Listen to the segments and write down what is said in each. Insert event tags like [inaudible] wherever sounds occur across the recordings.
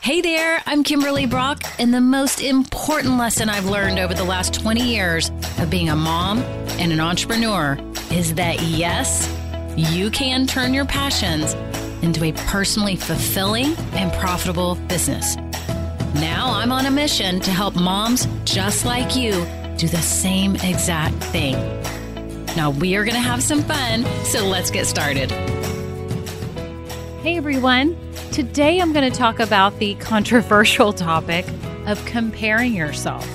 Hey there, I'm Kimberly Brock, and the most important lesson I've learned over the last 20 years of being a mom and an entrepreneur is that yes, you can turn your passions into a personally fulfilling and profitable business. Now I'm on a mission to help moms just like you do the same exact thing. Now we are going to have some fun, so let's get started. Hey everyone. Today I'm going to talk about the controversial topic of comparing yourself.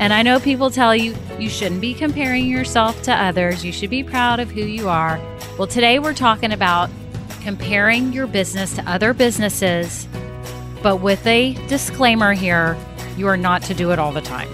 And I know people tell you you shouldn't be comparing yourself to others, you should be proud of who you are. Well, today we're talking about comparing your business to other businesses, but with a disclaimer here you are not to do it all the time.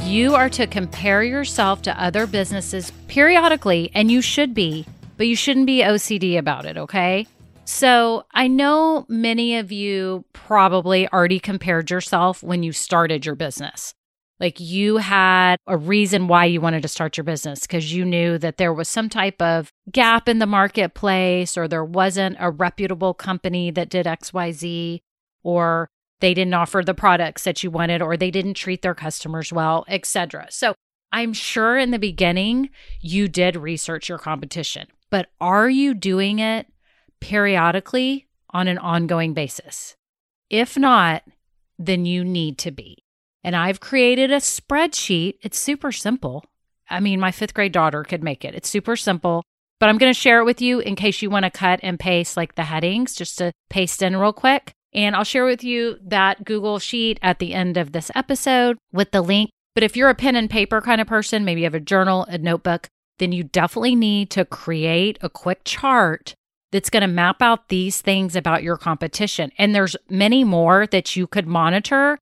You are to compare yourself to other businesses periodically, and you should be, but you shouldn't be OCD about it, okay? So, I know many of you probably already compared yourself when you started your business. Like you had a reason why you wanted to start your business because you knew that there was some type of gap in the marketplace or there wasn't a reputable company that did XYZ or they didn't offer the products that you wanted or they didn't treat their customers well, etc. So, I'm sure in the beginning you did research your competition, but are you doing it periodically on an ongoing basis? If not, then you need to be. And I've created a spreadsheet. It's super simple. I mean, my fifth grade daughter could make it. It's super simple, but I'm going to share it with you in case you want to cut and paste like the headings just to paste in real quick. And I'll share with you that Google Sheet at the end of this episode with the link. But if you're a pen and paper kind of person, maybe you have a journal, a notebook, then you definitely need to create a quick chart that's going to map out these things about your competition. And there's many more that you could monitor,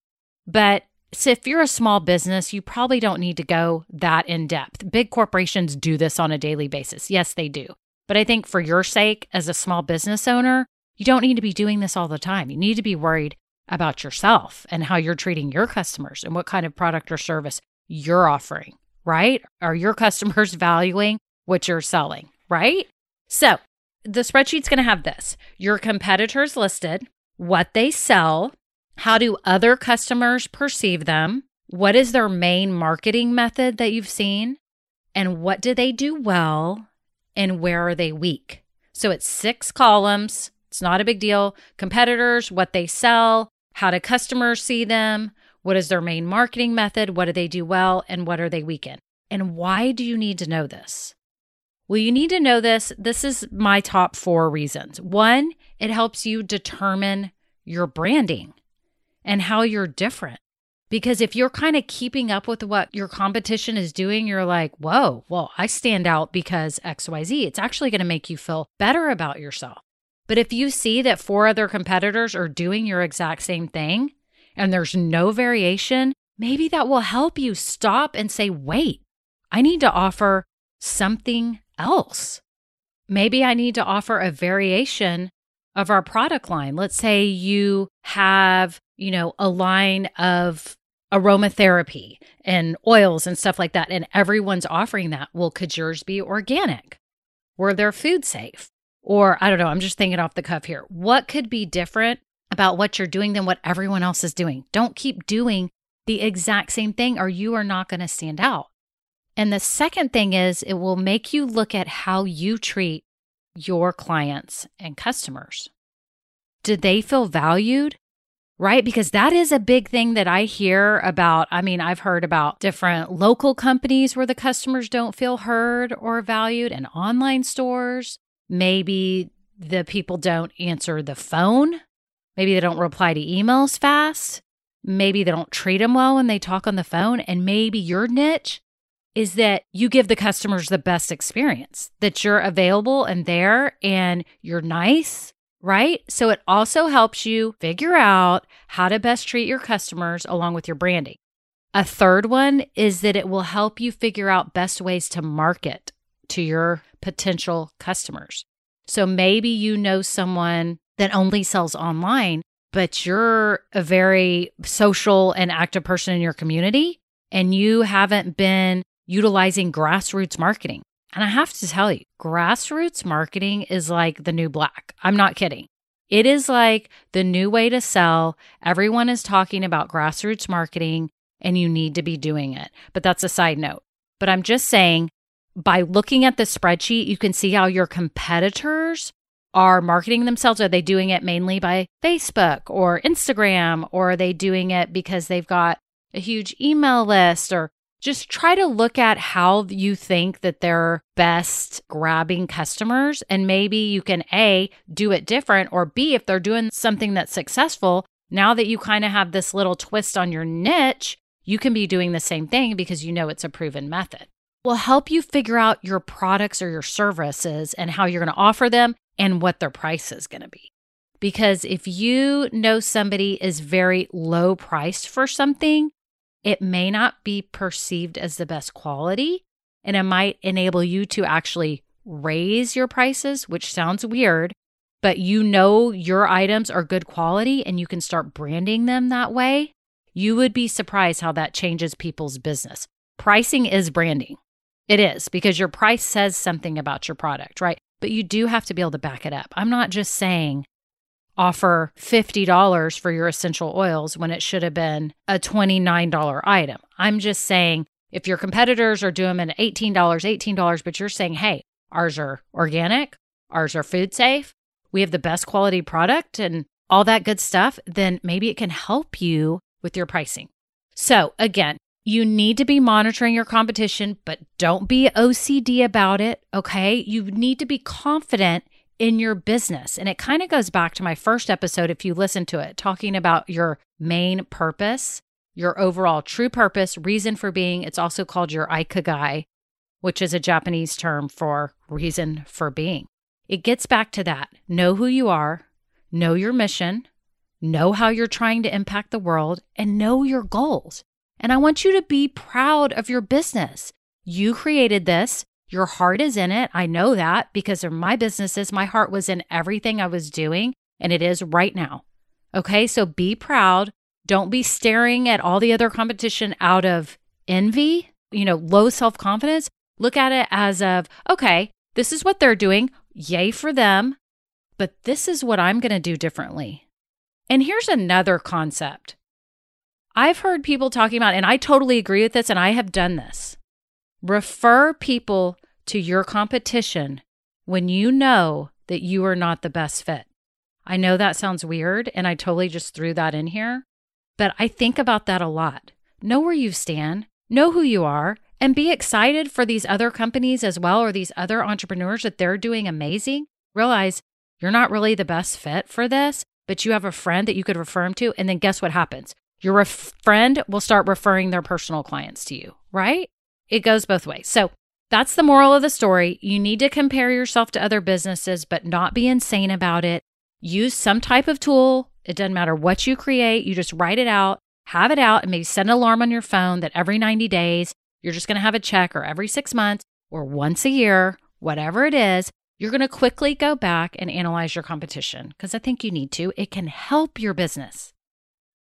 but so if you're a small business, you probably don't need to go that in depth. Big corporations do this on a daily basis. Yes, they do. But I think for your sake as a small business owner, you don't need to be doing this all the time. You need to be worried about yourself and how you're treating your customers and what kind of product or service you're offering, right? Are your [laughs] customers valuing what you're selling, right? So the spreadsheet's going to have this your competitors listed, what they sell, how do other customers perceive them, what is their main marketing method that you've seen, and what do they do well, and where are they weak. So it's six columns. It's not a big deal. Competitors, what they sell, how do customers see them, what is their main marketing method, what do they do well, and what are they weak in. And why do you need to know this? Well, you need to know this. This is my top four reasons. One, it helps you determine your branding and how you're different. Because if you're kind of keeping up with what your competition is doing, you're like, whoa, well, I stand out because XYZ. It's actually going to make you feel better about yourself. But if you see that four other competitors are doing your exact same thing and there's no variation, maybe that will help you stop and say, wait, I need to offer something else. Maybe I need to offer a variation of our product line. Let's say you have, you know, a line of aromatherapy and oils and stuff like that, and everyone's offering that. Well, could yours be organic? Were there food safe? Or I don't know, I'm just thinking off the cuff here. What could be different about what you're doing than what everyone else is doing? Don't keep doing the exact same thing, or you are not going to stand out. And the second thing is it will make you look at how you treat your clients and customers. Did they feel valued? Right? Because that is a big thing that I hear about. I mean, I've heard about different local companies where the customers don't feel heard or valued, and online stores. Maybe the people don't answer the phone. Maybe they don't reply to emails fast. Maybe they don't treat them well when they talk on the phone. And maybe your niche is that you give the customers the best experience, that you're available and there and you're nice, right? So it also helps you figure out how to best treat your customers along with your branding. A third one is that it will help you figure out best ways to market to your potential customers. So maybe you know someone that only sells online, but you're a very social and active person in your community and you haven't been utilizing grassroots marketing. And I have to tell you, grassroots marketing is like the new black. I'm not kidding. It is like the new way to sell. Everyone is talking about grassroots marketing and you need to be doing it. But that's a side note. But I'm just saying, by looking at the spreadsheet, you can see how your competitors are marketing themselves. Are they doing it mainly by Facebook or Instagram? Or are they doing it because they've got a huge email list or just try to look at how you think that they're best grabbing customers. And maybe you can A, do it different, or B, if they're doing something that's successful, now that you kind of have this little twist on your niche, you can be doing the same thing because you know it's a proven method. Will help you figure out your products or your services and how you're going to offer them and what their price is going to be. Because if you know somebody is very low priced for something, it may not be perceived as the best quality, and it might enable you to actually raise your prices, which sounds weird, but you know your items are good quality and you can start branding them that way. You would be surprised how that changes people's business. Pricing is branding. It is because your price says something about your product, right? But you do have to be able to back it up. I'm not just saying offer $50 for your essential oils when it should have been a $29 item. I'm just saying if your competitors are doing at $18, $18, but you're saying, hey, ours are organic, ours are food safe, we have the best quality product and all that good stuff, then maybe it can help you with your pricing. So, again, you need to be monitoring your competition, but don't be OCD about it. Okay. You need to be confident in your business. And it kind of goes back to my first episode, if you listen to it, talking about your main purpose, your overall true purpose, reason for being. It's also called your ikigai, which is a Japanese term for reason for being. It gets back to that. Know who you are, know your mission, know how you're trying to impact the world, and know your goals. And I want you to be proud of your business. You created this. Your heart is in it. I know that because of my businesses. My heart was in everything I was doing, and it is right now. Okay, so be proud. Don't be staring at all the other competition out of envy, you know, low self confidence. Look at it as of, okay, this is what they're doing. Yay for them. But this is what I'm going to do differently. And here's another concept. I've heard people talking about, and I totally agree with this, and I have done this. Refer people to your competition when you know that you are not the best fit. I know that sounds weird, and I totally just threw that in here, but I think about that a lot. Know where you stand, know who you are, and be excited for these other companies as well, or these other entrepreneurs that they're doing amazing. Realize you're not really the best fit for this, but you have a friend that you could refer them to. And then guess what happens? Your ref- friend will start referring their personal clients to you, right? It goes both ways. So that's the moral of the story. You need to compare yourself to other businesses, but not be insane about it. Use some type of tool. It doesn't matter what you create, you just write it out, have it out, and maybe set an alarm on your phone that every 90 days you're just going to have a check, or every six months, or once a year, whatever it is. You're going to quickly go back and analyze your competition because I think you need to. It can help your business.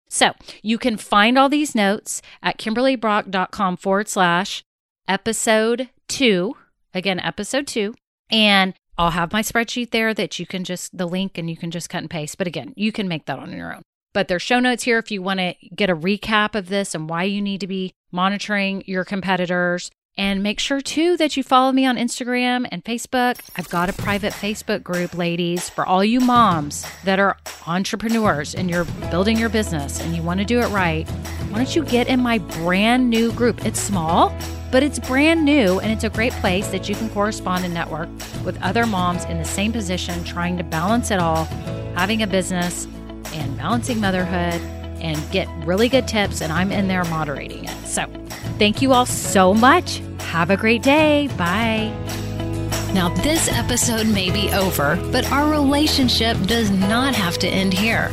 So you can find all these notes at kimberlybrock.com forward slash episode two. Again, episode two. And I'll have my spreadsheet there that you can just, the link, and you can just cut and paste. But again, you can make that on your own. But there's show notes here if you want to get a recap of this and why you need to be monitoring your competitors. And make sure too that you follow me on Instagram and Facebook. I've got a private Facebook group, ladies, for all you moms that are entrepreneurs and you're building your business and you want to do it right. Why don't you get in my brand new group? It's small, but it's brand new and it's a great place that you can correspond and network with other moms in the same position, trying to balance it all, having a business and balancing motherhood and get really good tips. And I'm in there moderating it. So, Thank you all so much. Have a great day. Bye. Now, this episode may be over, but our relationship does not have to end here.